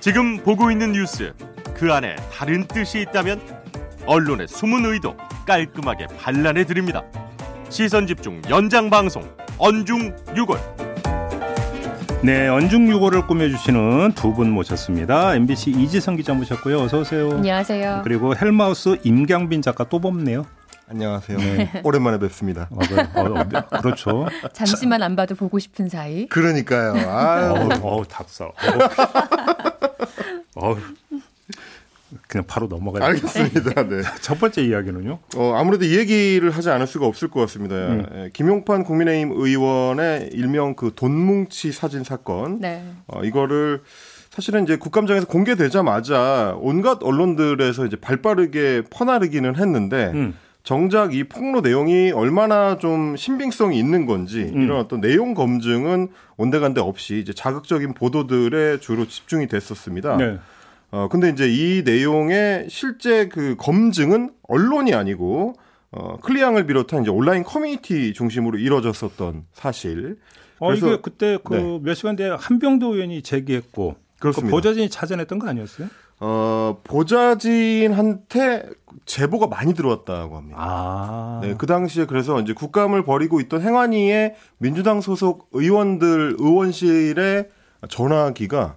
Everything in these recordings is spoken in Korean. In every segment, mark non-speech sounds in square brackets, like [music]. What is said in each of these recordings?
지금 보고 있는 뉴스 그 안에 다른 뜻이 있다면 언론의 숨은 의도 깔끔하게 반란해 드립니다. 시선 집중 연장 방송 언중 6월. 네, 언중 6월을 꾸며주시는 두 분 모셨습니다. MBC 이지성 기자 모셨고요. 어서 오세요. 안녕하세요. 그리고 헬마우스 임경빈 작가 또 뽑네요. 안녕하세요. 네. [laughs] 오랜만에 뵙습니다. 어, 어, 어, 그렇죠. 잠시만 안 봐도 보고 싶은 사이. 그러니까요. 아유. 어우, 닭사. [laughs] 어우. 그냥 바로 넘어가요. 알겠습니다. 네. [laughs] 첫 번째 이야기는요? 어, 아무래도 이 얘기를 하지 않을 수가 없을 것 같습니다. 음. 예, 김용판 국민의힘 의원의 일명 그 돈뭉치 사진 사건. 네. 어, 이거를 사실은 이제 국감장에서 공개되자마자 온갖 언론들에서 이제 발빠르게 퍼나르기는 했는데 음. 정작 이 폭로 내용이 얼마나 좀 신빙성이 있는 건지 음. 이런 어떤 내용 검증은 온데간데 없이 이제 자극적인 보도들에 주로 집중이 됐었습니다. 네. 어 근데 이제 이 내용의 실제 그 검증은 언론이 아니고 어 클리앙을 비롯한 이제 온라인 커뮤니티 중심으로 이루어졌었던 사실. 어 이게 그때 그몇 네. 시간 뒤에 한병도 의원이 제기했고 그렇습니다. 그 보좌진이 찾아냈던 거 아니었어요? 어, 보좌진한테 제보가 많이 들어왔다고 합니다. 아. 네, 그 당시에 그래서 이제 국감을 벌이고 있던 행안위의 민주당 소속 의원들 의원실에 전화기가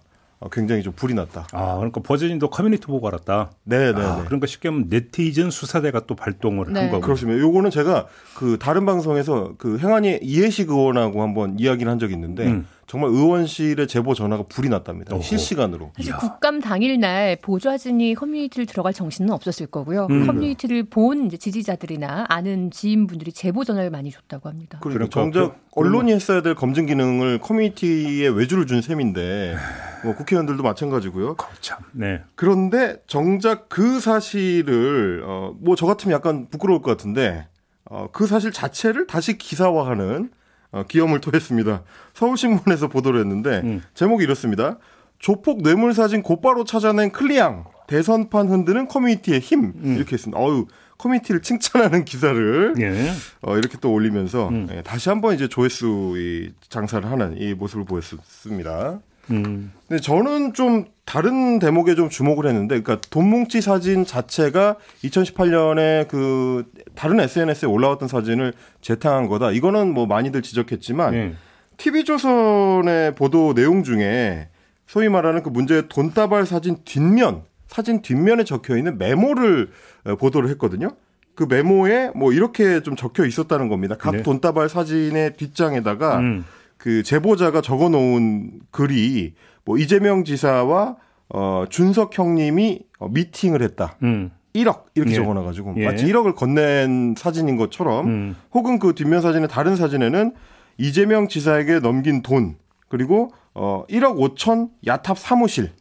굉장히 좀 불이 났다. 아, 그러니까 보좌진도 커뮤니티 보고 알았다. 네, 네. 아, 네. 그러니까 쉽게 하면 네티즌 수사대가 또 발동을 네. 한 거고. 그렇습니다. 요거는 제가 그 다른 방송에서 그 행안위 이해식 의원하고 한번 이야기를 한 적이 있는데 음. 정말 의원실에 제보 전화가 불이 났답니다. 오호. 실시간으로. 사실 국감 당일날 보좌진이 커뮤니티를 들어갈 정신은 없었을 거고요. 음. 커뮤니티를 본 이제 지지자들이나 아는 지인분들이 제보 전화를 많이 줬다고 합니다. 그러니까 정작 언론이 했어야 될 검증 기능을 커뮤니티에 외주를 준 셈인데 뭐 국회의원들도 마찬가지고요. 참. 네. 그런데 정작 그 사실을 어, 뭐 저 같으면 약간 부끄러울 것 같은데 어, 그 사실 자체를 다시 기사화하는 어, 기염을 토했습니다. 서울신문에서 보도를 했는데 음. 제목이 이렇습니다. 조폭 뇌물 사진 곧바로 찾아낸 클리앙 대선판 흔드는 커뮤니티의 힘 음. 이렇게 했습니다. 어유 커뮤니티를 칭찬하는 기사를 예. 어, 이렇게 또 올리면서 음. 예, 다시 한번 이제 조회수 이 장사를 하는 이 모습을 보였습니다. 음. 근데 저는 좀 다른 대목에 좀 주목을 했는데, 그러니까 돈뭉치 사진 자체가 2018년에 그 다른 SNS에 올라왔던 사진을 재탕한 거다. 이거는 뭐 많이들 지적했지만, 음. TV조선의 보도 내용 중에 소위 말하는 그 문제의 돈다발 사진 뒷면, 사진 뒷면에 적혀 있는 메모를 어, 보도를 했거든요. 그 메모에 뭐 이렇게 좀 적혀 있었다는 겁니다. 각 네. 돈다발 사진의 뒷장에다가 음. 그 제보자가 적어 놓은 글이 뭐 이재명 지사와 어 준석 형님이 어, 미팅을 했다. 음. 1억 이렇게 예. 적어놔가지고 예. 마치 1억을 건넨 사진인 것처럼 음. 혹은 그 뒷면 사진의 다른 사진에는 이재명 지사에게 넘긴 돈 그리고 어 1억 5천 야탑 사무실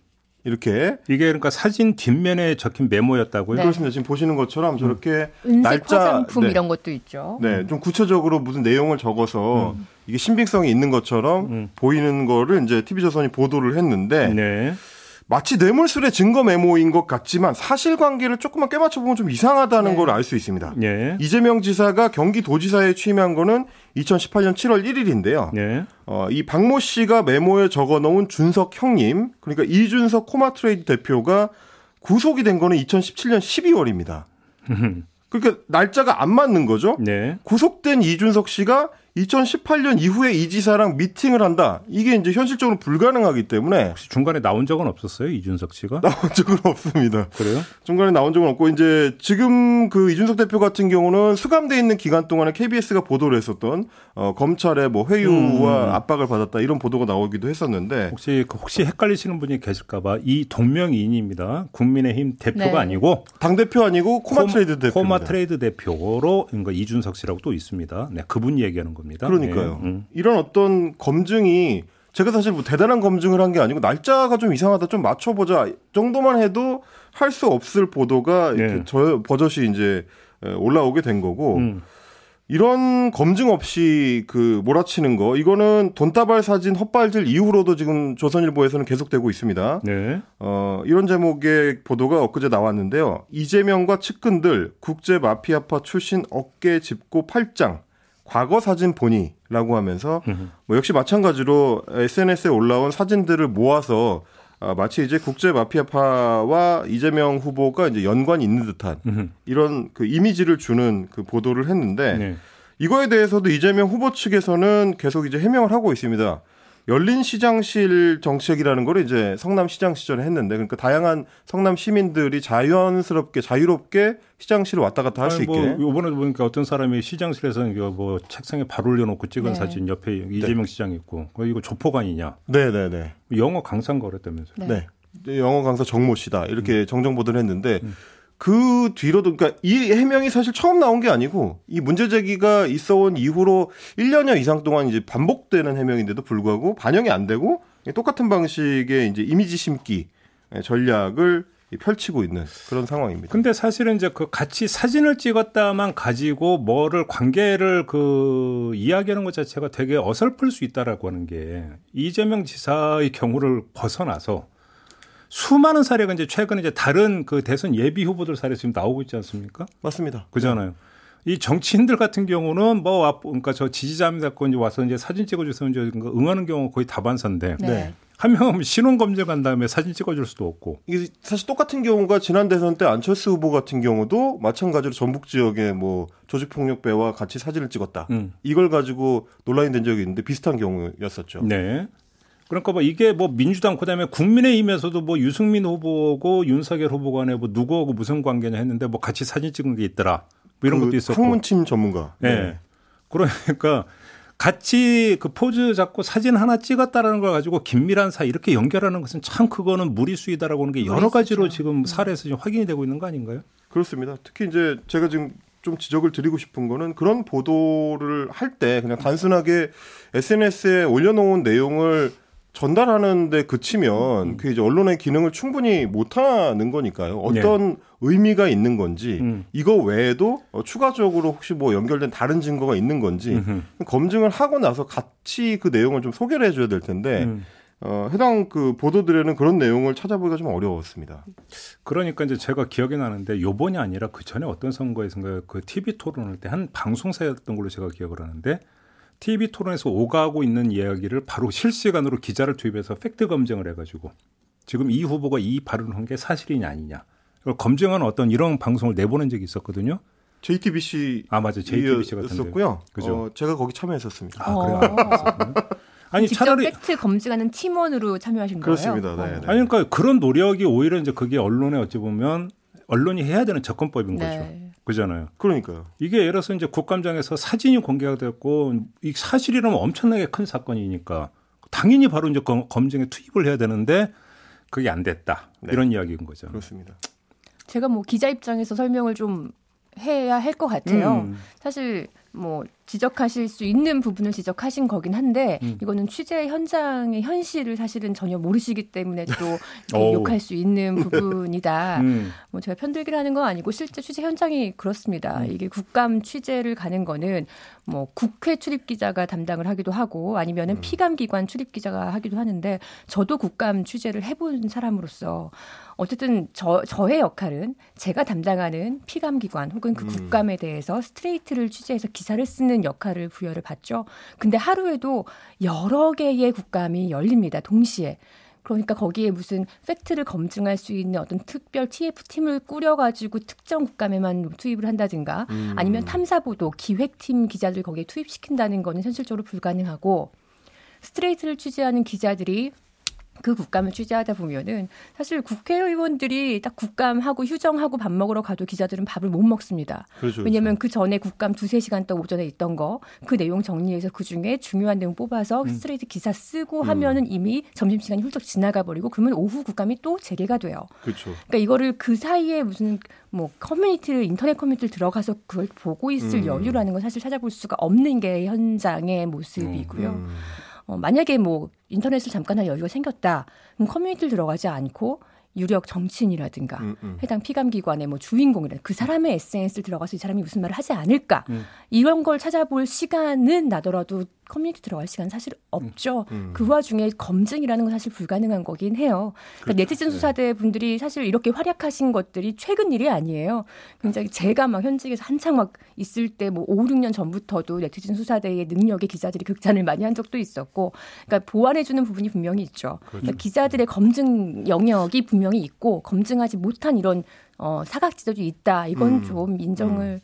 이렇게 이게 그러니까 사진 뒷면에 적힌 메모였다고요? 네. 그렇습니다. 지금 보시는 것처럼 저렇게 음. 날짜 화장품 네. 이런 것도 있죠. 네, 좀 구체적으로 무슨 내용을 적어서 음. 이게 신빙성이 있는 것처럼 음. 보이는 거를 이제 TV조선이 보도를 했는데 네. 마치 뇌물수수의 증거 메모인 것 같지만 사실관계를 조금만 꿰맞춰 보면 좀 이상하다는 네. 걸 알 수 있습니다. 네. 이재명 지사가 경기도지사에 취임한 거는 2018년 7월 1일인데요. 네. 어, 이 박모 씨가 메모에 적어놓은 준석 형님, 그러니까 이준석 코마트레이드 대표가 구속이 된 거는 2017년 12월입니다. 그러니까 날짜가 안 맞는 거죠. 네. 구속된 이준석 씨가 2018년 이후에 이 지사랑 미팅을 한다. 이게 이제 현실적으로 불가능하기 때문에 혹시 중간에 나온 적은 없었어요, 이준석 씨가? [laughs] 나온 적은 없습니다. 그래요? 중간에 나온 적은 없고 이제 지금 그 이준석 대표 같은 경우는 수감돼 있는 기간 동안에 KBS가 보도를 했었던 어, 검찰의 뭐 회유와 음. 압박을 받았다 이런 보도가 나오기도 했었는데 혹시 그 혹시 헷갈리시는 분이 계실까봐 이 동명이인입니다. 국민의힘 대표가 네. 아니고 당 대표 아니고 코마 트레이드 대표 코마 트레이드 대표로 그러니까 이준석 씨라고 또 있습니다. 네, 그분 얘기하는 겁니다. 그러니까요. 네. 음. 이런 어떤 검증이 제가 사실 뭐 대단한 검증을 한 게 아니고 날짜가 좀 이상하다 좀 맞춰보자 정도만 해도 할 수 없을 보도가 이렇게 네. 저 버젓이 이제 올라오게 된 거고 음. 이런 검증 없이 그 몰아치는 거 이거는 돈다발 사진 헛발질 이후로도 지금 조선일보에서는 계속되고 있습니다. 네. 어, 이런 제목의 보도가 엊그제 나왔는데요. 이재명과 측근들 국제 마피아파 출신 어깨 짚고 팔짱 과거 사진 보니라고 하면서 뭐 역시 마찬가지로 SNS에 올라온 사진들을 모아서 아, 마치 이제 국제 마피아파와 이재명 후보가 이제 연관이 있는 듯한 이런 그 이미지를 주는 그 보도를 했는데 네. 이거에 대해서도 이재명 후보 측에서는 계속 이제 해명을 하고 있습니다. 열린 시장실 정책이라는 걸 이제 성남 시장 시절에 했는데 그러니까 다양한 성남 시민들이 자연스럽게 자유롭게 시장실을 왔다 갔다 할수 아니, 뭐 있게 이번에 보니까 어떤 사람이 시장실에서 이거 뭐 책상에 발 올려놓고 찍은 네. 사진 옆에 이재명 시장 있고 어, 이거 조폭아니냐 네네네 영어 강사인 거랬다면서요. 네. 네. 영어 강사 정모 씨다 음. 이렇게 정정 보도를 했는데 그 뒤로도 그러니까 이 해명이 사실 처음 나온 게 아니고 이 문제 제기가 있어 온 이후로 1년여 이상 동안 이제 반복되는 해명인데도 불구하고 반영이 안 되고 똑같은 방식의 이제 이미지 심기 전략을 펼치고 있는 그런 상황입니다. 근데 사실은 이제 그 같이 사진을 찍었다만 가지고 뭐를 관계를 그 이야기하는 것 자체가 되게 어설플 수 있다라고 하는 게 이재명 지사의 경우를 벗어나서 수많은 사례가 이제 최근에 이제 다른 그 대선 예비 후보들 사례 지금 나오고 있지 않습니까? 맞습니다. 그잖아요. 이 정치인들 같은 경우는 뭐 앞- 그러니까 저 지지자입니다. 고 이제 와서 이제 사진 찍어주세요. 이제 응하는 경우 거의 다반사인데 네. 네. 한 명은 신원 검증한 다음에 사진 찍어줄 수도 없고. 이게 사실 똑같은 경우가 지난 대선 때 안철수 후보 같은 경우도 마찬가지로 전북 지역에 뭐 조직폭력배와 같이 사진을 찍었다. 음. 이걸 가지고 논란이 된 적이 있는데 비슷한 경우였었죠. 네. 그러니까 뭐 이게 뭐 민주당 그다음에 국민의힘에서도 뭐 유승민 후보고 윤석열 후보 간에 뭐 누구하고 무슨 관계냐 했는데 뭐 같이 사진 찍은 게 있더라. 뭐 이런 그 것도 있었고. 학문침 전문가. 네. 그러니까 같이 그 포즈 잡고 사진 하나 찍었다라는 걸 가지고 긴밀한 사이 이렇게 연결하는 것은 참 그거는 무리수이다라고 하는 게 여러 무리수죠. 가지로 지금 사례에서 지금 확인이 되고 있는 거 아닌가요? 그렇습니다. 특히 이제 제가 지금 좀 지적을 드리고 싶은 거는 그런 보도를 할 때 그냥 단순하게 SNS에 올려놓은 내용을 전달하는데 그치면 그 이제 언론의 기능을 충분히 못하는 거니까요. 어떤 의미가 있는 건지 음. 이거 외에도 어, 추가적으로 혹시 뭐 연결된 다른 증거가 있는 건지 음흠. 검증을 하고 나서 같이 그 내용을 좀 소개를 해줘야 될 텐데 음. 어, 해당 그 보도들에는 그런 내용을 찾아보기가 좀 어려웠습니다. 그러니까 이제 제가 기억이 나는데 요번이 아니라 그 전에 어떤 선거에선가 그 TV 토론할 때 한 방송사였던 걸로 제가 기억을 하는데 TV 토론에서 오가고 있는 이야기를 바로 실시간으로 기자를 투입해서 팩트 검증을 해가지고 지금 이 후보가 이 발언을 한 게 사실이냐 아니냐 이걸 검증하는 어떤 이런 방송을 내보낸 적이 있었거든요. JTBC 아 맞아 JTBC 같은데. 였었고요. 그죠. 어, 제가 거기 참여했었습니다. 아 그래요. 어. 알았었군요. [laughs] 아니 직접 차라리 팩트 검증하는 팀원으로 참여하신 그렇습니다. 거예요? 네, 어. 네. 아니 그러니까 그런 노력이 오히려 이제 그게 언론에 어찌 보면 언론이 해야 되는 접근법인 거죠. 네. 그잖아요. 그러니까요. 이게 예를 들어서 이제 국감장에서 사진이 공개가 됐고 이 사실이라면 엄청나게 큰 사건이니까 당연히 바로 이제 검- 검증에 투입을 해야 되는데 그게 안 됐다 네. 이런 이야기인 거죠. 그렇습니다. 제가 뭐 기자 입장에서 설명을 좀 해야 할 것 같아요. 음. 사실 뭐 지적하실 수 있는 부분을 지적하신 거긴 한데 음. 이거는 취재 현장의 현실을 사실은 전혀 모르시기 때문에 또. [laughs] 욕할 수 있는 [laughs] 부분이다. 음. 뭐 제가 편들기를 하는 건 아니고 실제 취재 현장이 그렇습니다. 이게 국감 취재를 가는 거는 뭐 국회 출입 기자가 담당을 하기도 하고 아니면은 피감 기관 출입 기자가 하기도 하는데 저도 국감 취재를 해본 사람으로서 어쨌든 저 저의 역할은 제가 담당하는 피감 기관 혹은 그 음. 국감에 대해서 스트레이트를 취재해서 기사를 쓰는 역할을 부여를 받죠. 근데 하루에도 여러 개의 국감이 열립니다. 동시에. 그러니까 거기에 무슨 팩트를 검증할 수 있는 어떤 특별 TF팀을 꾸려가지고 특정 국감에만 투입을 한다든가 음. 아니면 탐사보도 기획팀 기자들 거기에 투입시킨다는 거는 현실적으로 불가능하고 스트레이트를 취재하는 기자들이 그 국감을 취재하다 보면은 사실 국회의원들이 딱 국감하고 휴정하고 밥 먹으러 가도 기자들은 밥을 못 먹습니다. 그렇죠. 왜냐하면 그 전에 국감 두세 시간 동안 오전에 있던 거 그 내용 정리해서 그 중에 중요한 내용 뽑아서 스트레이트 기사 쓰고 하면은 이미 점심시간이 훌쩍 지나가 버리고 그러면 오후 국감이 또 재개가 돼요. 그렇죠. 그러니까 이거를 그 사이에 무슨 뭐 커뮤니티를 인터넷 커뮤니티를 들어가서 그걸 보고 있을 음. 여유라는 건 사실 찾아볼 수가 없는 게 현장의 모습이고요. 음. 어, 만약에 뭐 인터넷을 잠깐 할 여유가 생겼다. 그럼 커뮤니티를 들어가지 않고 유력 정치인이라든가 음, 음. 해당 피감기관의 뭐 주인공이라 그 사람의 SNS를 들어가서 이 사람이 무슨 말을 하지 않을까 음. 이런 걸 찾아볼 시간은 나더라도 커뮤니티 들어갈 시간 사실 없죠. 음. 그 와중에 검증이라는 건 사실 불가능한 거긴 해요. 그러니까 그렇죠. 네티즌 네. 수사대 분들이 사실 이렇게 활약하신 것들이 최근 일이 아니에요. 굉장히 제가 막 현직에서 한창 막 있을 때 뭐 5, 6년 전부터도 네티즌 수사대의 능력에 기자들이 극찬을 많이 한 적도 있었고, 그러니까 보완해주는 부분이 분명히 있죠. 그러니까 그렇죠. 그러니까 기자들의 검증 영역이 분명히 있고 검증하지 못한 이런 어, 사각지대도 있다. 이건 음. 좀 인정을 음.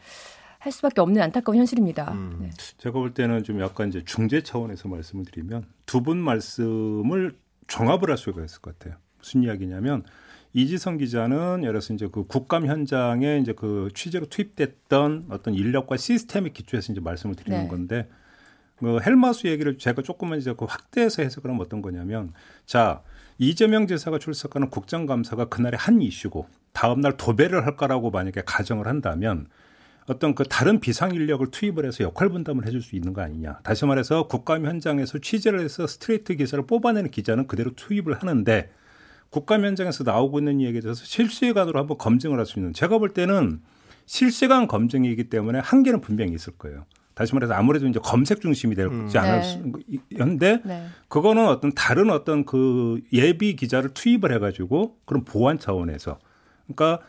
할 수밖에 없는 안타까운 현실입니다. 음. 네. 제가 볼 때는 좀 약간 이제 중재 차원에서 말씀을 드리면 두 분 말씀을 종합을 할 수가 있을 것 같아요. 무슨 이야기냐면 이지성 기자는 예를 들어서 이제 그 국감 현장에 이제 그 취재로 투입됐던 어떤 인력과 시스템에 기초해서 이제 말씀을 드리는 네. 건데 그 헬마스 얘기를 제가 조금만 이제 그 확대해서 해석을 하면 어떤 거냐면 자 이재명 지사가 출석하는 국정감사가 그날의 한 이슈고 다음날 도배를 할 거라고 만약에 가정을 한다면 어떤 그 다른 비상 인력을 투입을 해서 역할 분담을 해줄 수 있는 거 아니냐. 다시 말해서 국감 현장에서 취재를 해서 스트레이트 기사를 뽑아내는 기자는 그대로 투입을 하는데 국감 현장에서 나오고 있는 이야기에 대해서 실시간으로 한번 검증을 할 수 있는 제가 볼 때는 실시간 검증이기 때문에 한계는 분명히 있을 거예요. 다시 말해서 아무래도 이제 검색 중심이 되지 음. 않을 네. 수는데 네. 그거는 어떤 다른 어떤 그 예비 기자를 투입을 해가지고 그런 보안 차원에서 그러니까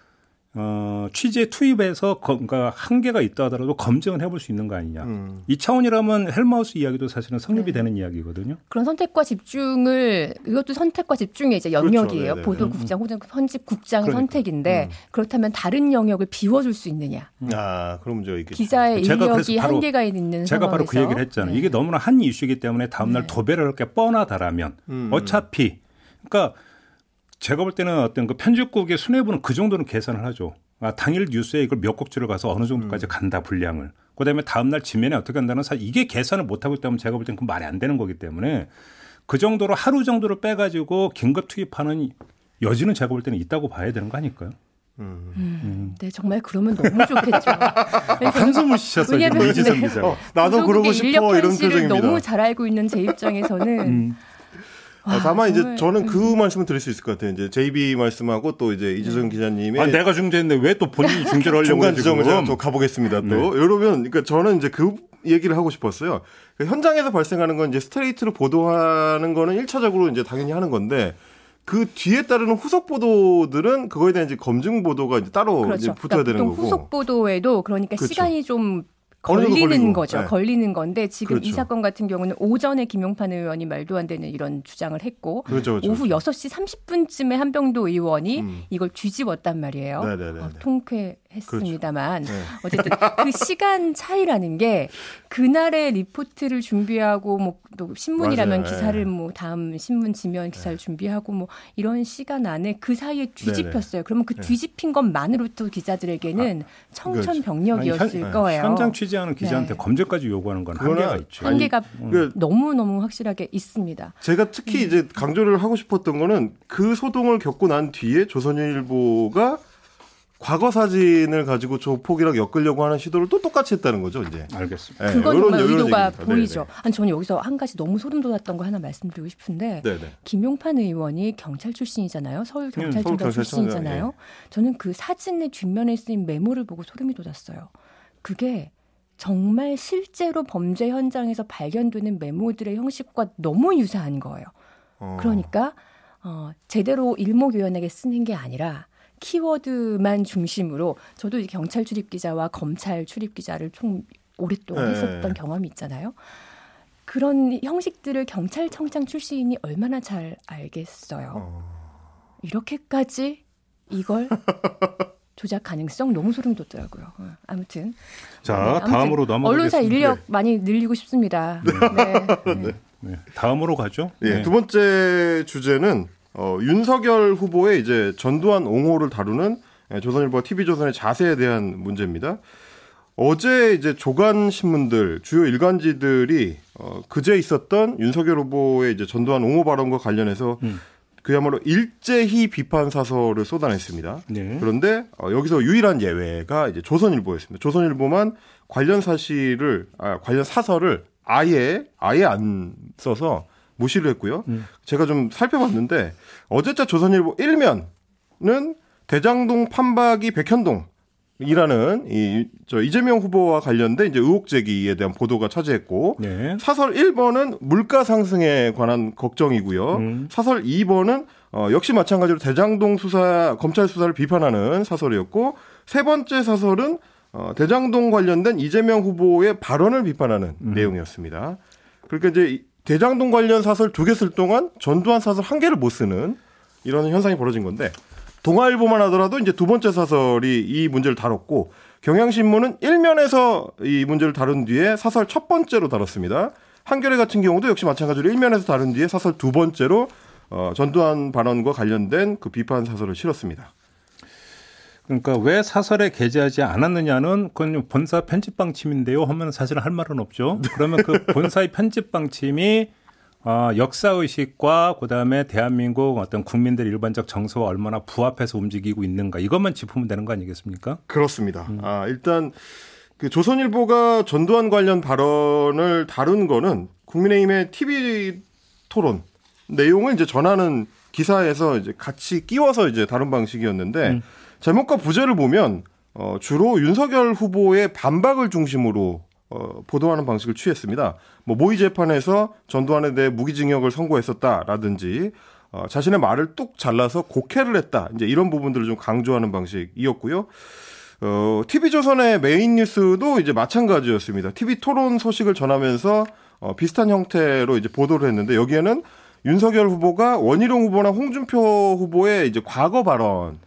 어, 취재 투입에서 그러니까 한계가 있다 하더라도 검증을 해볼 수 있는 거 아니냐. 음. 이 차원이라면 헬마우스 이야기도 사실은 성립이 네. 되는 이야기거든요. 그런 선택과 집중을 이것도 선택과 집중의 이제 그렇죠. 영역이에요. 그렇죠. 보도국장 혹은 편집 국장의 그러니까. 선택인데 음. 그렇다면 다른 영역을 비워줄 수 있느냐. 음. 아, 그럼 저 이게 기자의 인력이 한계가 있는 제가 상황에서. 바로 그 얘기를 했잖아요. 네. 이게 너무나 한 이슈이기 때문에 다음날 네. 도배를 할 게 뻔하다라면 음. 어차피 그러니까 제가 볼 때는 어떤 그 편집국의 수뇌부는 그 정도는 계산을 하죠. 아, 당일 뉴스에 이걸 몇 곡지를 가서 어느 정도까지 음. 간다 분량을. 그다음에 다음날 지면에 어떻게 한다는 사실 이게 계산을 못 하고 있다면 제가 볼 때는 그 말이 안 되는 거기 때문에 그 정도로 하루 정도를 빼가지고 긴급 투입하는 여지는 제가 볼 때는 있다고 봐야 되는 거 아닐까요? 음. 음. 네, 정말 그러면 너무 좋겠죠. [laughs] 한숨을 쉬셨어요. 왜냐면 이지성 기자. 어, 나도 그러고 싶어 이런 표정입니다. 너무 잘 알고 있는 제 입장에서는 음. 아, 다만 이제 저는 그 음. 말씀을 드릴 수 있을 것 같아요. 이제 JB 말씀하고 또 이제 이재성 네. 기자님의 아, 내가 중재했는데 왜 또 본인이 [laughs] 중재를 하려고 중간 지점을 제가 또 가보겠습니다. 또 네. 여러분, 그러니까 저는 이제 그 얘기를 하고 싶었어요. 그 현장에서 발생하는 건 이제 스트레이트로 보도하는 거는 1차적으로 이제 당연히 하는 건데 그 뒤에 따르는 후속 보도들은 그거에 대한 이제 검증 보도가 이제 따로 그렇죠. 이제 붙어야 그러니까 되는 거고. 후속 보도에도 그러니까 그렇죠. 시간이 좀 걸리는 거죠. 네. 걸리는 건데 지금 그렇죠. 이 사건 같은 경우는 오전에 김용판 의원이 말도 안 되는 이런 주장을 했고 그렇죠, 그렇죠, 오후 6시 30분쯤에 한병도 의원이 음. 이걸 뒤집었단 말이에요. 어, 통쾌 했습니다만 그렇죠. 네. 어쨌든 그 시간 차이라는 게 그날의 리포트를 준비하고 뭐 또 신문이라면 맞아요. 기사를 네. 뭐 다음 신문 지면 기사를 네. 준비하고 뭐 이런 시간 안에 그 사이에 뒤집혔어요. 그러면 그 네. 뒤집힌 것만으로도 기자들에게는 아, 청천벽력이었을 아니, 거예요. 현장 취재하는 기자한테 네. 검증까지 요구하는 건 한계가 있죠. 한계가 음. 너무 너무 확실하게 있습니다. 제가 특히 음. 이제 강조를 하고 싶었던 거는 그 소동을 겪고 난 뒤에 조선일보가 과거 사진을 가지고 조폭이랑 엮으려고 하는 시도를 또 똑같이 했다는 거죠, 이제. 알겠습니다. 네, 그건 정말 의도가 보이죠. 네네. 아니, 저는 여기서 한 가지 너무 소름 돋았던 거 하나 말씀드리고 싶은데, 네네. 김용판 의원이 경찰 출신이잖아요. 서울 경찰청장 음, 출신이잖아요. 예. 저는 그 사진의 뒷면에 쓰인 메모를 보고 소름이 돋았어요. 그게 정말 실제로 범죄 현장에서 발견되는 메모들의 형식과 너무 유사한 거예요. 어. 그러니까, 어, 제대로 일목요연하게 쓰는 게 아니라, 키워드만 중심으로 저도 경찰 출입 기자와 검찰 출입 기자를 총 오랫동안 네. 했었던 경험이 있잖아요. 그런 형식들을 경찰청장 출신이 얼마나 잘 알겠어요. 어. 이렇게까지 이걸 [laughs] 조작 가능성 너무 소름 돋더라고요. 어, 아무튼 자 네, 다음으로 넘어가겠습니다. 언론사 인력 많이 늘리고 싶습니다. [laughs] 네. 네. 네. 다음으로 가죠. 예, 두 번째 주제는 어, 윤석열 후보의 이제 전두환 옹호를 다루는 예, 조선일보 TV조선의 자세에 대한 문제입니다. 어제 이제 조간 신문들 주요 일간지들이 어, 그제 있었던 윤석열 후보의 이제 전두환 옹호 발언과 관련해서 음. 그야말로 일제히 비판 사설을 쏟아냈습니다. 네. 그런데 어, 여기서 유일한 예외가 이제 조선일보였습니다. 조선일보만 관련 사실을 아, 관련 사설을 아예 아예 안 써서 무시를 했고요. 음. 제가 좀 살펴봤는데 어제자 조선일보 1면은 대장동 판박이 백현동 이라는 이 저 이재명 후보와 관련된 이제 의혹 제기에 대한 보도가 차지했고 네. 사설 1번은 물가 상승에 관한 걱정이고요. 음. 사설 2번은 어, 역시 마찬가지로 대장동 수사 검찰 수사를 비판하는 사설이었고 세 번째 사설은 어, 대장동 관련된 이재명 후보의 발언을 비판하는 음. 내용이었습니다. 그러니까 이제 이 대장동 관련 사설 두 개 쓸 동안 전두환 사설 한 개를 못 쓰는 이런 현상이 벌어진 건데 동아일보만 하더라도 이제 두 번째 사설이 이 문제를 다뤘고 경향신문은 일면에서 이 문제를 다룬 뒤에 사설 첫 번째로 다뤘습니다. 한겨레 같은 경우도 역시 마찬가지로 일면에서 다룬 뒤에 사설 두 번째로 어, 전두환 발언과 관련된 그 비판 사설을 실었습니다. 그러니까 왜 사설에 게재하지 않았느냐는 그건 본사 편집 방침인데요. 하면 사실 할 말은 없죠. 그러면 그 [laughs] 본사의 편집 방침이 어, 역사 의식과 그다음에 대한민국 어떤 국민들 일반적 정서와 얼마나 부합해서 움직이고 있는가 이것만 짚으면 되는 거 아니겠습니까? 그렇습니다. 아, 일단 그 조선일보가 전두환 관련 발언을 다룬 거는 국민의힘의 TV 토론 내용을 이제 전하는 기사에서 이제 같이 끼워서 이제 다른 방식이었는데 음. 제목과 부제를 보면 어, 주로 윤석열 후보의 반박을 중심으로 어, 보도하는 방식을 취했습니다. 뭐 모의 재판에서 전두환에 대해 무기징역을 선고했었다라든지 어, 자신의 말을 뚝 잘라서 곡해를 했다. 이제 이런 부분들을 좀 강조하는 방식이었고요. 어, TV조선의 메인 뉴스도 이제 마찬가지였습니다. TV 토론 소식을 전하면서 어, 비슷한 형태로 이제 보도를 했는데 여기에는 윤석열 후보가 원희룡 후보나 홍준표 후보의 이제 과거 발언을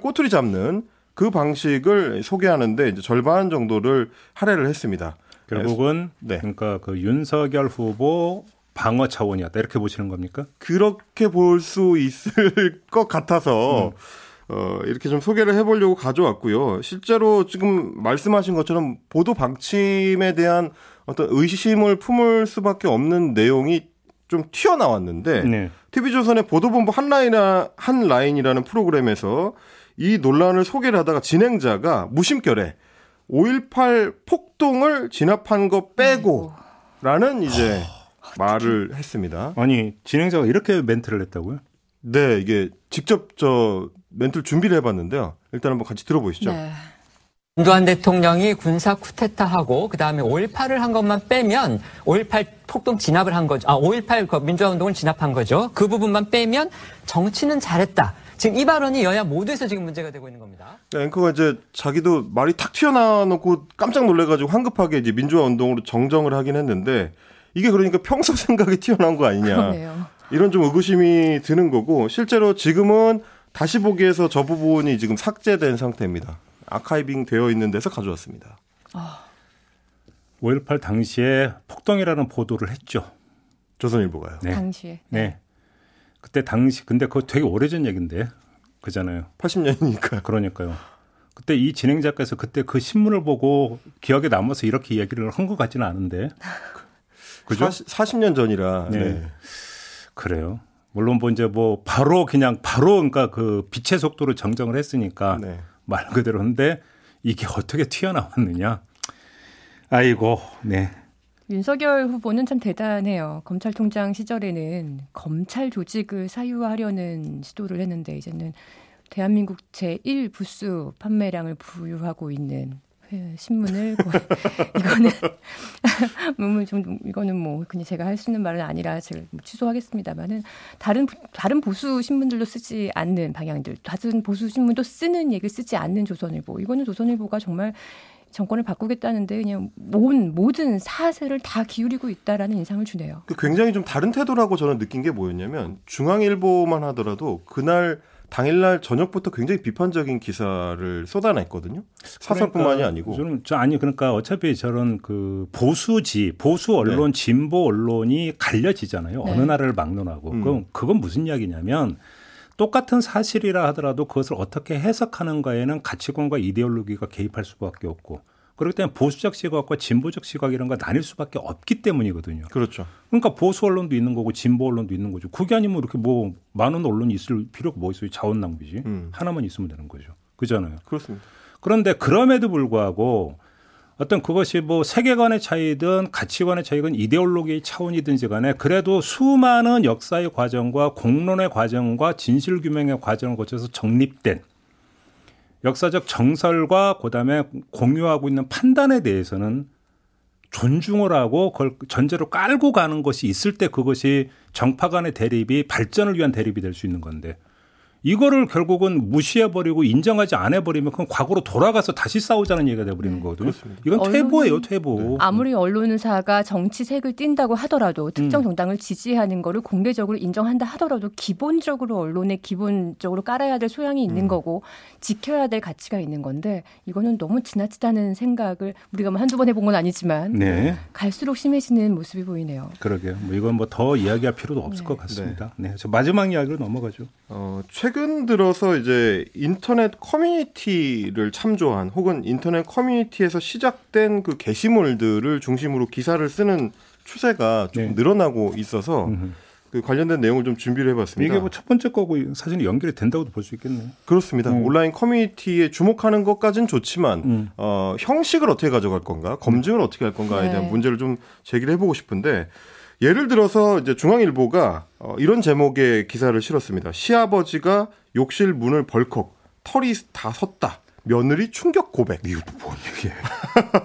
꼬투리 잡는 그 방식을 소개하는데 이제 절반 정도를 할애를 했습니다. 결국은 네. 그러니까 그 윤석열 후보 방어 차원이었다 이렇게 보시는 겁니까? 그렇게 볼 수 있을 [laughs] 것 같아서 어, 이렇게 좀 소개를 해보려고 가져왔고요. 실제로 지금 말씀하신 것처럼 보도 방침에 대한 어떤 의심을 품을 수밖에 없는 내용이 좀 튀어나왔는데 네. TV조선의 보도본부 한 라인이나 한 라인이라는 프로그램에서 이 논란을 소개를 하다가 진행자가 무심결에 5.18 폭동을 진압한 거 빼고 라는 이제 말을 했습니다. 아니 진행자가 이렇게 멘트를 했다고요? 네, 이게 직접 저 멘트를 준비를 해봤는데요. 일단 한번 같이 들어보시죠. 네. 전두환 대통령이 군사 쿠데타하고 그다음에 5.18을 한 것만 빼면 5.18 폭동 진압을 한 거죠. 아, 5.18그 민주화 운동을 진압한 거죠. 그 부분만 빼면 정치는 잘했다. 지금 이 발언이 여야 모두에서 지금 문제가 되고 있는 겁니다. 네, 앵커가 이제 자기도 말이 탁 튀어나와놓고 깜짝 놀래가지고 황급하게 이제 민주화 운동으로 정정을 하긴 했는데 이게 그러니까 평소 [laughs] 생각이 튀어나온 거 아니냐. 그러네요. 이런 좀 의구심이 드는 거고 실제로 지금은 다시 보기에서 저 부분이 지금 삭제된 상태입니다. 아카이빙 되어 있는 데서 가져왔습니다. 5.18 당시에 폭동이라는 보도를 했죠. 조선일보가요. 네. 당시에. 네. 그때 당시 근데 그거 되게 오래전 얘기인데 그잖아요. 80년이니까. 그러니까요. 그때 이 진행자께서 그때 그 신문을 보고 기억에 남아서 이렇게 얘기를 한 것 같지는 않은데. [laughs] 그죠? 40, 년 전이라. 네. 네. 그래요. 물론 뭐 이제 뭐 바로 그냥 바로 그러니까 그 빛의 속도로 정정을 했으니까 네. 말 그대로인데 이게 어떻게 튀어나왔느냐. 아이고, 네. 윤석열 후보는 참 대단해요. 검찰총장 시절에는 검찰 조직을 사유하려는 시도를 했는데 이제는 대한민국 제1 부수 판매량을 부유하고 있는 회- 신문을 고- [laughs] 이거는 [laughs] 뭐좀 이거는 뭐 그냥 제가 할 수 있는 말은 아니라 제가 뭐 취소하겠습니다만은 다른 부- 다른 보수 신문들도 쓰지 않는 방향들 다른 보수 신문도 쓰는 얘기를 쓰지 않는 조선일보 이거는 조선일보가 정말 정권을 바꾸겠다는데 그냥 온 모든 사세를 다 기울이고 있다라는 인상을 주네요. 그 굉장히 좀 다른 태도라고 저는 느낀 게 뭐였냐면 중앙일보만 하더라도 그날 당일날 저녁부터 굉장히 비판적인 기사를 쏟아냈거든요. 사설뿐만이 그러니까 아니고. 저는 저 아니 그러니까 어차피 저런 그 보수지 보수 언론 진보 언론이 갈려지잖아요. 네. 어느 나라를 막론하고 음. 그건 그건 무슨 이야기냐면 똑같은 사실이라 하더라도 그것을 어떻게 해석하는가에는 가치관과 이데올로기가 개입할 수밖에 없고 그렇기 때문에 보수적 시각과 진보적 시각 이런 거 나뉠 수밖에 없기 때문이거든요. 그렇죠. 그러니까 보수 언론도 있는 거고 진보 언론도 있는 거죠. 그게 아니면 이렇게 뭐 많은 언론이 있을 필요가 뭐 있어요? 자원 낭비지. 음. 하나만 있으면 되는 거죠. 그잖아요. 그렇습니다. 그런데 그럼에도 불구하고 어떤 그것이 뭐 세계관의 차이든 가치관의 차이든 이데올로기의 차원이든지 간에 그래도 수많은 역사의 과정과 공론의 과정과 진실 규명의 과정을 거쳐서 정립된 역사적 정설과 그다음에 공유하고 있는 판단에 대해서는 존중을 하고 그걸 전제로 깔고 가는 것이 있을 때 그것이 정파 간의 대립이 발전을 위한 대립이 될 수 있는 건데 이거를 결국은 무시해버리고 인정하지 않아버리면 그건 과거로 돌아가서 다시 싸우자는 얘기가 돼버리는 거거든요. 이건 언론은- 퇴보예요, 퇴보. 아무리 언론사가 정치색을 띈다고 하더라도 특정 정당을 지지하는 거를 공개적으로 인정한다 하더라도 기본적으로 언론에 기본적으로 깔아야 될 소양이 있는 거고 지켜야 될 가치가 있는 건데 이거는 너무 지나치다는 생각을 우리가 뭐 한두 번 해본 건 아니지만 네. 갈수록 심해지는 모습이 보이네요. 그러게요. 뭐 이건 뭐 더 이야기할 필요도 없을 것 같습니다. 네. 저 마지막 이야기로 넘어가죠. 어, 최근 들어서 이제 인터넷 커뮤니티를 참조한 혹은 인터넷 커뮤니티에서 시작된 그 게시물들을 중심으로 기사를 쓰는 추세가 좀 네. 늘어나고 있어서 음흠. 그 관련된 내용을 좀 준비를 해봤습니다. 이게 뭐 첫 번째 거고 사진이 연결이 된다고도 볼 수 있겠네요. 그렇습니다. 음. 온라인 커뮤니티에 주목하는 것까진 좋지만 음. 어, 형식을 어떻게 가져갈 건가, 검증을 어떻게 할 건가에 네. 대한 문제를 좀 제기를 해보고 싶은데 예를 들어서 이제 중앙일보가 어, 이런 제목의 기사를 실었습니다. 시아버지가 욕실 문을 벌컥 털이 다 섰다. 며느리 충격 고백. 이거 뭔 얘기예요?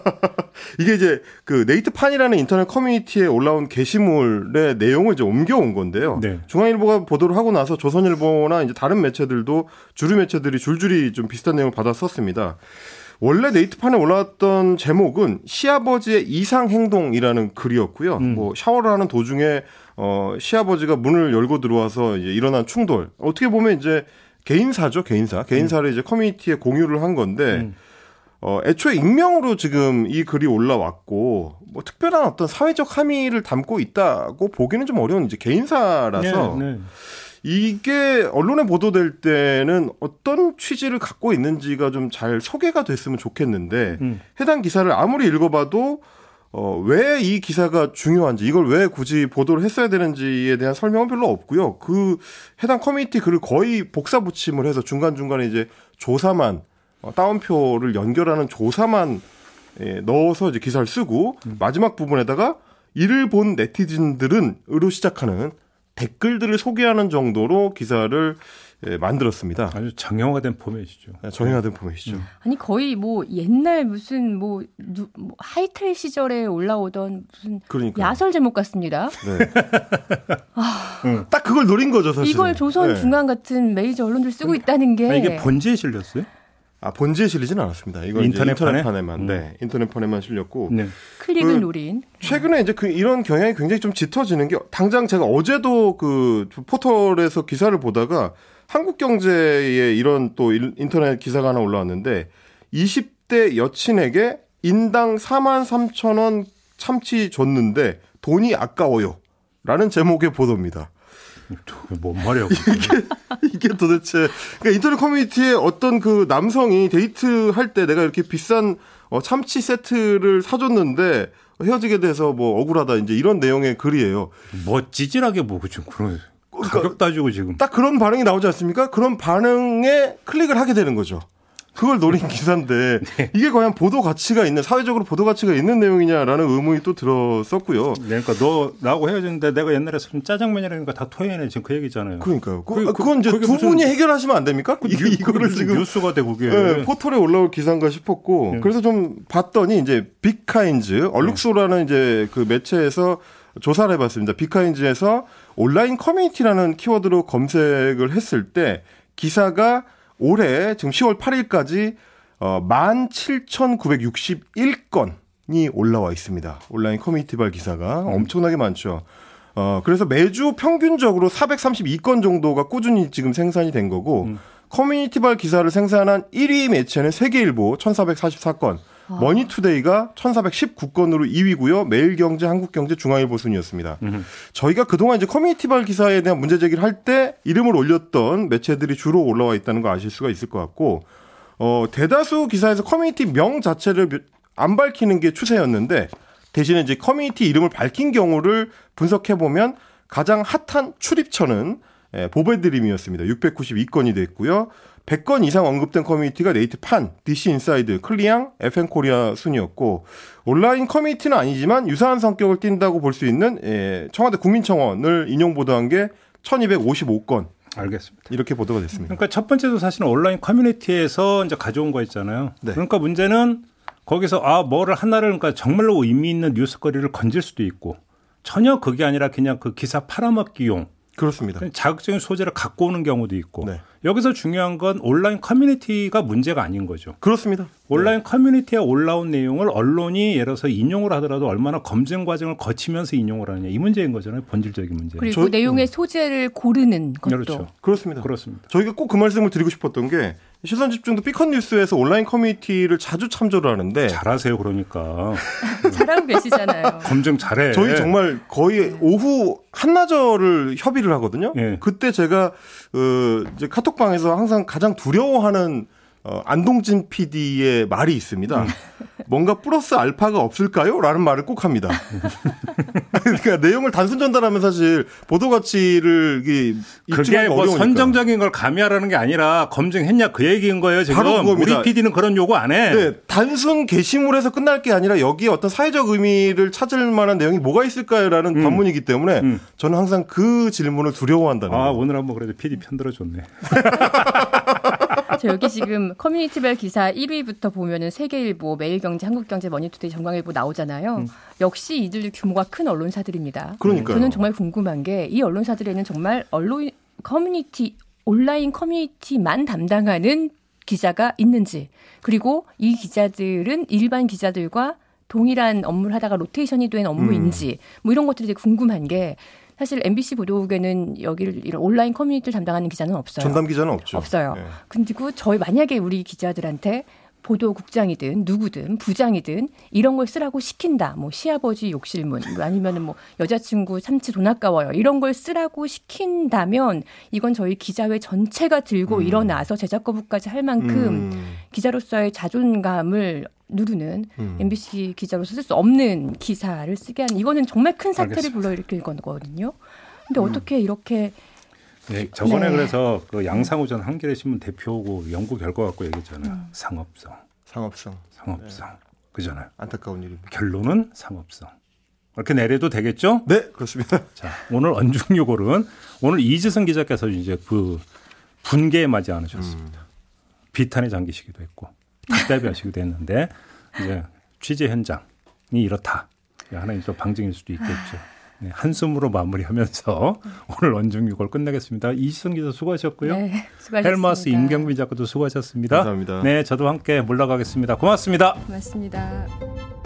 [laughs] 이게 이제 그 네이트판이라는 인터넷 커뮤니티에 올라온 게시물의 내용을 이제 옮겨온 건데요. 네. 중앙일보가 보도를 하고 나서 조선일보나 이제 다른 매체들도 주류 매체들이 줄줄이 좀 비슷한 내용을 받아 썼습니다. 원래 네이트판에 올라왔던 제목은 시아버지의 이상 행동이라는 글이었고요. 음. 뭐 샤워를 하는 도중에 어 시아버지가 문을 열고 들어와서 이제 일어난 충돌. 어떻게 보면 이제 개인사죠, 개인사. 개인사를 이제 커뮤니티에 공유를 한 건데 음. 어, 애초에 익명으로 지금 이 글이 올라왔고, 뭐 특별한 어떤 사회적 함의를 담고 있다고 보기는 좀 어려운 이제 개인사라서, 네, 네. 이게 언론에 보도될 때는 어떤 취지를 갖고 있는지가 좀 잘 소개가 됐으면 좋겠는데, 음. 해당 기사를 아무리 읽어봐도, 어, 왜 이 기사가 중요한지, 이걸 왜 굳이 보도를 했어야 되는지에 대한 설명은 별로 없고요. 그 해당 커뮤니티 글을 거의 복사 붙임을 해서 중간중간에 이제 조사만, 어, 따옴표를 연결하는 조사만 예, 넣어서 이제 기사를 쓰고 마지막 부분에다가 이를 본 네티즌들은으로 시작하는 댓글들을 소개하는 정도로 기사를 예, 만들었습니다. 아주 정형화된 포맷이죠. 정형화된 포맷이죠. 아니 거의 뭐 옛날 무슨 뭐, 누, 뭐 하이텔 시절에 올라오던 무슨 그러니까 야설 제목 같습니다. 네. [laughs] 딱 그걸 노린 거죠, 사실. 이걸 조선 중앙 같은 메이저 언론들 쓰고 있다는 게 아, 이게 본지에 실렸어요? 아 본지에 실리진 않았습니다. 이건 인터넷판에? 인터넷판에 만, 음. 네, 인터넷판에만 실렸고 네. 클릭을 그- 노린 최근에 이제 그 이런 경향이 굉장히 좀 짙어지는 게 당장 제가 어제도 그 포털에서 기사를 보다가 한국경제에 이런 또 일- 인터넷 기사가 하나 올라왔는데 20대 여친에게 인당 4만 3천 원 참치 줬는데 돈이 아까워요. 라는 제목의 보도입니다. 그게 뭔 말이야? 이게 도대체 그러니까 인터넷 커뮤니티에 어떤 그 남성이 데이트 할 때 내가 이렇게 비싼 어, 참치 세트를 사줬는데 헤어지게 돼서 뭐 억울하다 이제 이런 내용의 글이에요. 뭐 찌질하게 뭐고 지금 그런 그러니까 가격 따지고 지금 딱 그런 반응이 나오지 않습니까? 그런 반응에 클릭을 하게 되는 거죠. 그걸 노린 기사인데 이게 과연 보도 가치가 있는 사회적으로 보도 가치가 있는 내용이냐라는 의문이 또 들었었고요. 네, 그러니까 너 나하고 헤어졌는데 내가 옛날에 무슨 짜장면이라니까 다 토해내 지금 그 얘기잖아요. 그러니까요. 그, 그- 아, 그건 이제 그게 두 분이 해결하시면 안 됩니까? 이, 뉴- 이거를 그게 무슨 지금 뉴스가 되고 그게 네, 포털에 올라올 기사인가 싶었고 네. 그래서 좀 봤더니 이제 빅카인즈 얼룩소라는 이제 그 매체에서 조사를 해봤습니다. 빅카인즈에서 온라인 커뮤니티라는 키워드로 검색을 했을 때 기사가 올해 지금 10월 8일까지 어, 17,961건이 올라와 있습니다. 온라인 커뮤니티발 기사가 엄청나게 많죠. 어, 그래서 매주 평균적으로 432건 정도가 꾸준히 지금 생산이 된 거고, 커뮤니티발 기사를 생산한 1위 매체는 세계일보 1444건, 머니투데이가 1419건으로 2위고요. 매일경제, 한국경제, 중앙일보 순이었습니다. 저희가 그동안 이제 커뮤니티발 기사에 대한 문제 제기를 할 때 이름을 올렸던 매체들이 주로 올라와 있다는 거 아실 수가 있을 것 같고, 어, 대다수 기사에서 커뮤니티 명 자체를 안 밝히는 게 추세였는데, 대신에 이제 커뮤니티 이름을 밝힌 경우를 분석해 보면 가장 핫한 출입처는 예, 보배드림이었습니다. 692건이 됐고요. 100건 이상 언급된 커뮤니티가 네이트판, DC 인사이드, 클리앙, FM코리아 순이었고 온라인 커뮤니티는 아니지만 유사한 성격을 띈다고 볼 수 있는 예, 청와대 국민청원을 인용 보도한 게 1255건. 알겠습니다. 이렇게 보도가 됐습니다. 그러니까 첫 번째도 사실은 온라인 커뮤니티에서 이제 가져온 거 있잖아요. 네. 그러니까 문제는 거기서 아 뭐를 하나를 그러니까 정말로 의미 있는 뉴스거리를 건질 수도 있고 전혀 그게 아니라 그냥 그 기사 팔아먹기용 그렇습니다. 자극적인 소재를 갖고 오는 경우도 있고 네. 여기서 중요한 건 온라인 커뮤니티가 문제가 아닌 거죠. 그렇습니다. 온라인 커뮤니티에 올라온 내용을 언론이 예를 들어서 인용을 하더라도 얼마나 검증 과정을 거치면서 인용을 하느냐 이 문제인 거잖아요. 본질적인 문제. 그리고 저- 내용의 소재를 고르는 것도 그렇죠. 그렇습니다. 그렇습니다. 저희가 꼭 그 말씀을 드리고 싶었던 게 시선 집중도 삐컨 뉴스에서 온라인 커뮤니티를 자주 참조를 하는데 잘하세요. 그러니까 [laughs] 잘하고 계시잖아요. 검증 잘해. 저희 정말 거의 오후 한나절을 협의를 하거든요. 예. 그때 제가 어, 이제 카톡방에서 항상 가장 두려워하는 어, 안동진 PD의 말이 있습니다. 음. 뭔가 플러스 알파가 없을까요? 라는 말을 꼭 합니다. [laughs] 그러니까 내용을 단순 전달하면 사실 보도 가치를 이게 그게 뭐 어려우니까. 선정적인 걸 가미하라는 게 아니라 검증했냐 그 얘기인 거예요. 지금 바로 그겁니다. 우리 PD는 그런 요구 안 해. 네, 단순 게시물에서 끝날 게 아니라 여기에 어떤 사회적 의미를 찾을 만한 내용이 뭐가 있을까요라는 음. 관문이기 때문에 음. 저는 항상 그 질문을 두려워한다는 아 거예요. 오늘 한번 그래도 PD 편들어 줬네. 저 여기 지금 커뮤니티발 기사 1위부터 보면은 세계일보, 매일경제, 한국경제, 머니투데이, 정광일보 나오잖아요. 음. 역시 이들 규모가 큰 언론사들입니다. 그러니까요. 저는 정말 궁금한 게 이 언론사들에는 정말 언론 커뮤니티 온라인 커뮤니티만 담당하는 기자가 있는지 그리고 이 기자들은 일반 기자들과 동일한 업무를 하다가 로테이션이 된 업무인지 뭐 이런 것들이 되게 궁금한 게 사실 MBC 보도국에는 여기를 이런 온라인 커뮤니티를 담당하는 기자는 없어요. 전담 기자는 없죠. 없어요. 네. 그리고 저희 만약에 우리 기자들한테 보도국장이든 누구든 부장이든 이런 걸 쓰라고 시킨다. 뭐 시아버지 욕실문 뭐 아니면은 뭐 여자친구 참치 돈 아까워요. 이런 걸 쓰라고 시킨다면 이건 저희 기자회 전체가 들고 일어나서 제작 거부까지 할 만큼 음. 기자로서의 자존감을 누르는 음. MBC 기자로서 쓸 수 없는 기사를 쓰게 하는 이거는 정말 큰 사태를 알겠습니다. 불러일으킬 거거든요. 근데 어떻게 이렇게 네, 저번에 네. 그래서 그 양상우 전 한겨레 신문 대표고 연구 결과 갖고 얘기했잖아요. 음. 상업성, 상업성 상업성 그잖아요. 안타까운 일입니다. 결론은 상업성. 이렇게 내려도 되겠죠? 네, 그렇습니다. [laughs] 자, 오늘 언중요 골은 오늘 이지성 기자께서 이제 그 분개에 맞이 않으셨습니다. 비탄에 잠기시기도 했고 답답해 하시기도 했는데 이제 취재 현장이 이렇다. 하나의 또 방증일 수도 있겠죠. 네, 한숨으로 마무리하면서 [laughs] 오늘 언중요골 끝내겠습니다. 이지성 기자 수고하셨고요. 네, 수고하셨습니다. 헬마스 임경민 작가도 수고하셨습니다. 감사합니다. 네, 저도 함께 물러가겠습니다. 고맙습니다. 고맙습니다.